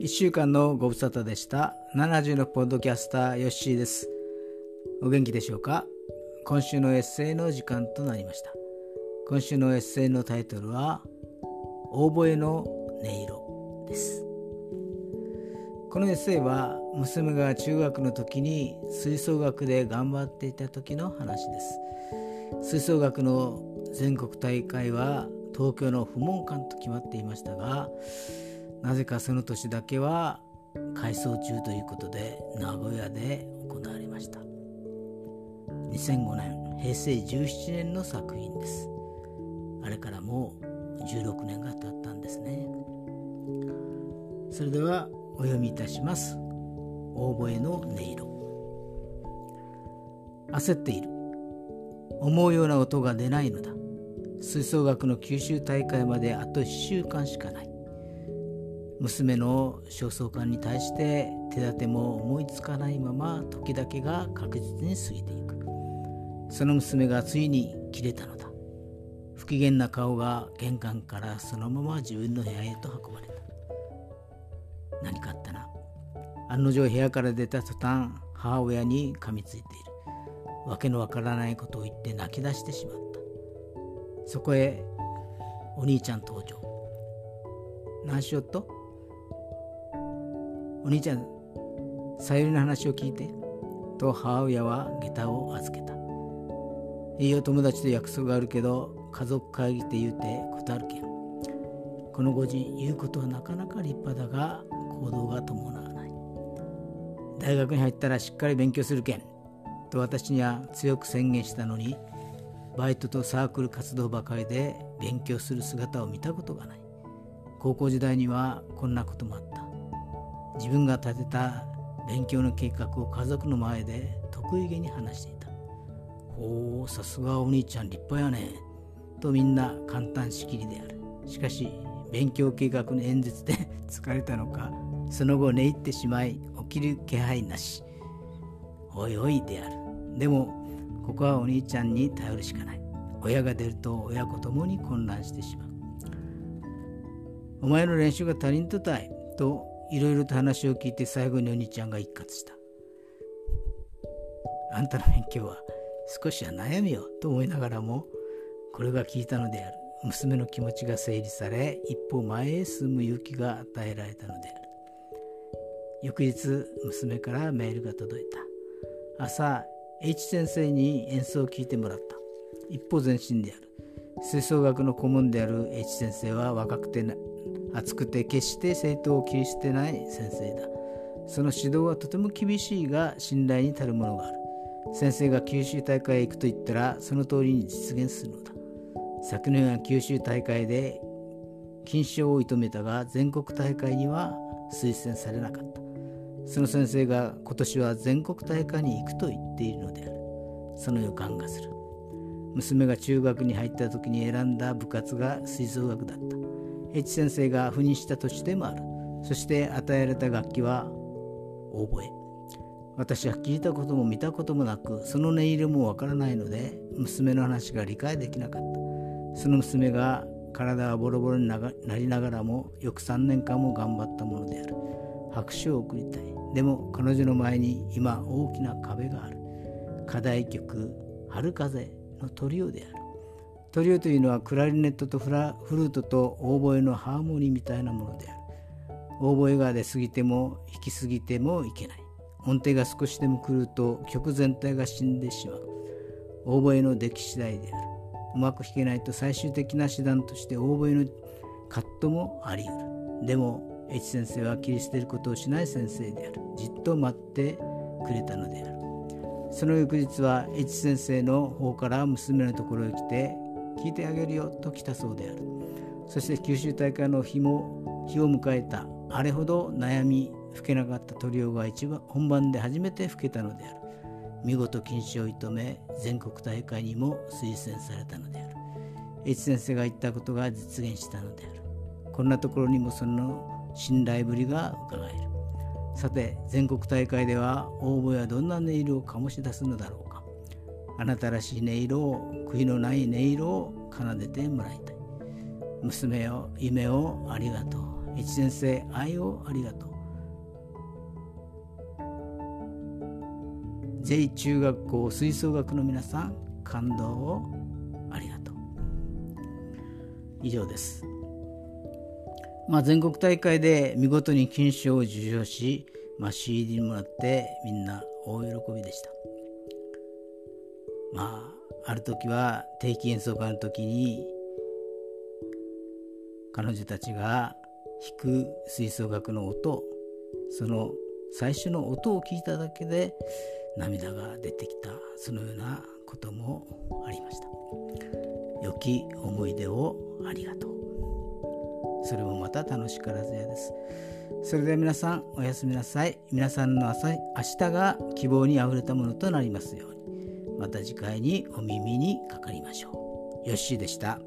1週間のご無沙汰でした。70のポッドキャスターヨッシーです。お元気でしょうか？今週のエッセイの時間となりました。今週のエッセイのタイトルはオーボエの音色です。このエッセイは娘が中学の時に吹奏楽で頑張っていた時の話です。吹奏楽の全国大会は東京の不問館と決まっていましたがなぜかその年だけは改装中ということで名古屋で行われました。2005年平成17年の作品です。あれからもう16年が経ったんですね。それではお読みいたします。オーボエの音色。焦っている。思うような音が出ないのだ。吹奏楽の九州大会まであと1週間しかない。娘の焦燥感に対して手立ても思いつかないまま時だけが確実に過ぎていく。その娘がついに切れたのだ。不機嫌な顔が玄関からそのまま自分の部屋へと運ばれた。何かあったな。案の定部屋から出た途端母親に噛みついている。わけのわからないことを言って泣き出してしまった。そこへお兄ちゃん登場。何しよっと？お兄ちゃん、さゆりの話を聞いて。と母親は下駄を預けた。いいよ、友達と約束があるけど、家族会議って言うて断るけん。この5時言うことはなかなか立派だが、行動が伴わない。大学に入ったらしっかり勉強するけん。と私には強く宣言したのに、バイトとサークル活動ばかりで勉強する姿を見たことがない。高校時代にはこんなこともあった。自分が立てた勉強の計画を家族の前で得意げに話していた。ほう、さすがお兄ちゃん立派やね。とみんな簡単しきりである。しかし、勉強計画の演説で 疲れたのか、その後寝入ってしまい、起きる気配なし。おいおいである。でも、ここはお兄ちゃんに頼るしかない。親が出ると親子ともに混乱してしまう。お前の練習が足りんとたい。といろいろと話を聞いて最後にお兄ちゃんが一括した。あんたの勉強は少しは悩みよと思いながらもこれが聞いたのである。娘の気持ちが整理され一歩前へ進む勇気が与えられたのである。翌日娘からメールが届いた。朝 H 先生に演奏を聞いてもらった。一歩前進である。吹奏楽の顧問である H 先生は若くて熱くて決して生徒を切り捨てない先生だ。その指導はとても厳しいが信頼に足るものがある。先生が九州大会へ行くと言ったらその通りに実現するのだ。昨年は九州大会で金賞を射止めたが全国大会には推薦されなかった。その先生が今年は全国大会に行くと言っているのである。その予感がする。娘が中学に入った時に選んだ部活が吹奏楽だった。H 先生が赴任した年でもある。そして与えられた楽器はオーボエ。私は聞いたことも見たこともなくその音色もわからないので娘の話が理解できなかった。その娘が体はボロボロになりながらも約3年間も頑張ったものである。拍手を送りたい。でも彼女の前に今大きな壁がある。課題曲「春風」のトリオである。トリオというのはクラリネットとフラフルートとオーボエのハーモニーみたいなものであるオーボエが出過ぎても弾き過ぎてもいけない。音程が少しでも狂うと曲全体が死んでしまう。オーボエの出来次第である。うまく弾けないと最終的な手段としてオーボエのカットもあり得る。でも H 先生は切り捨てることをしない先生である。じっと待ってくれたのである。その翌日は H 先生の方から娘のところへ来て聞いてあげるよと来たそうである。そして九州大会の日も日を迎えたあれほど悩み吹けなかったトリオが一番本番で初めて吹けたのである。見事禁止を射止め全国大会にも推薦されたのである。H 先生が言ったことが実現したのである。こんなところにもその信頼ぶりが伺える。さて全国大会では応募やどんな音色を醸し出すのだろう。あなたらしい音色を悔いのない音色を奏でてもらいたい。娘を夢をありがとう。一年生愛をありがとう。J 中学校吹奏楽の皆さん感動をありがとう。以上です、まあ、全国大会で見事に金賞を受賞し、まあ、CD にもらってみんな大喜びでした。まあ、ある時は定期演奏会の時に彼女たちが弾く吹奏楽の音その最初の音を聞いただけで涙が出てきた。そのようなこともありました。良き思い出をありがとう。それもまた楽しからずやです。それでは皆さんおやすみなさい。皆さんの朝明日が希望にあふれたものとなりますように。また次回にお耳にかかりましょうよっしーでした。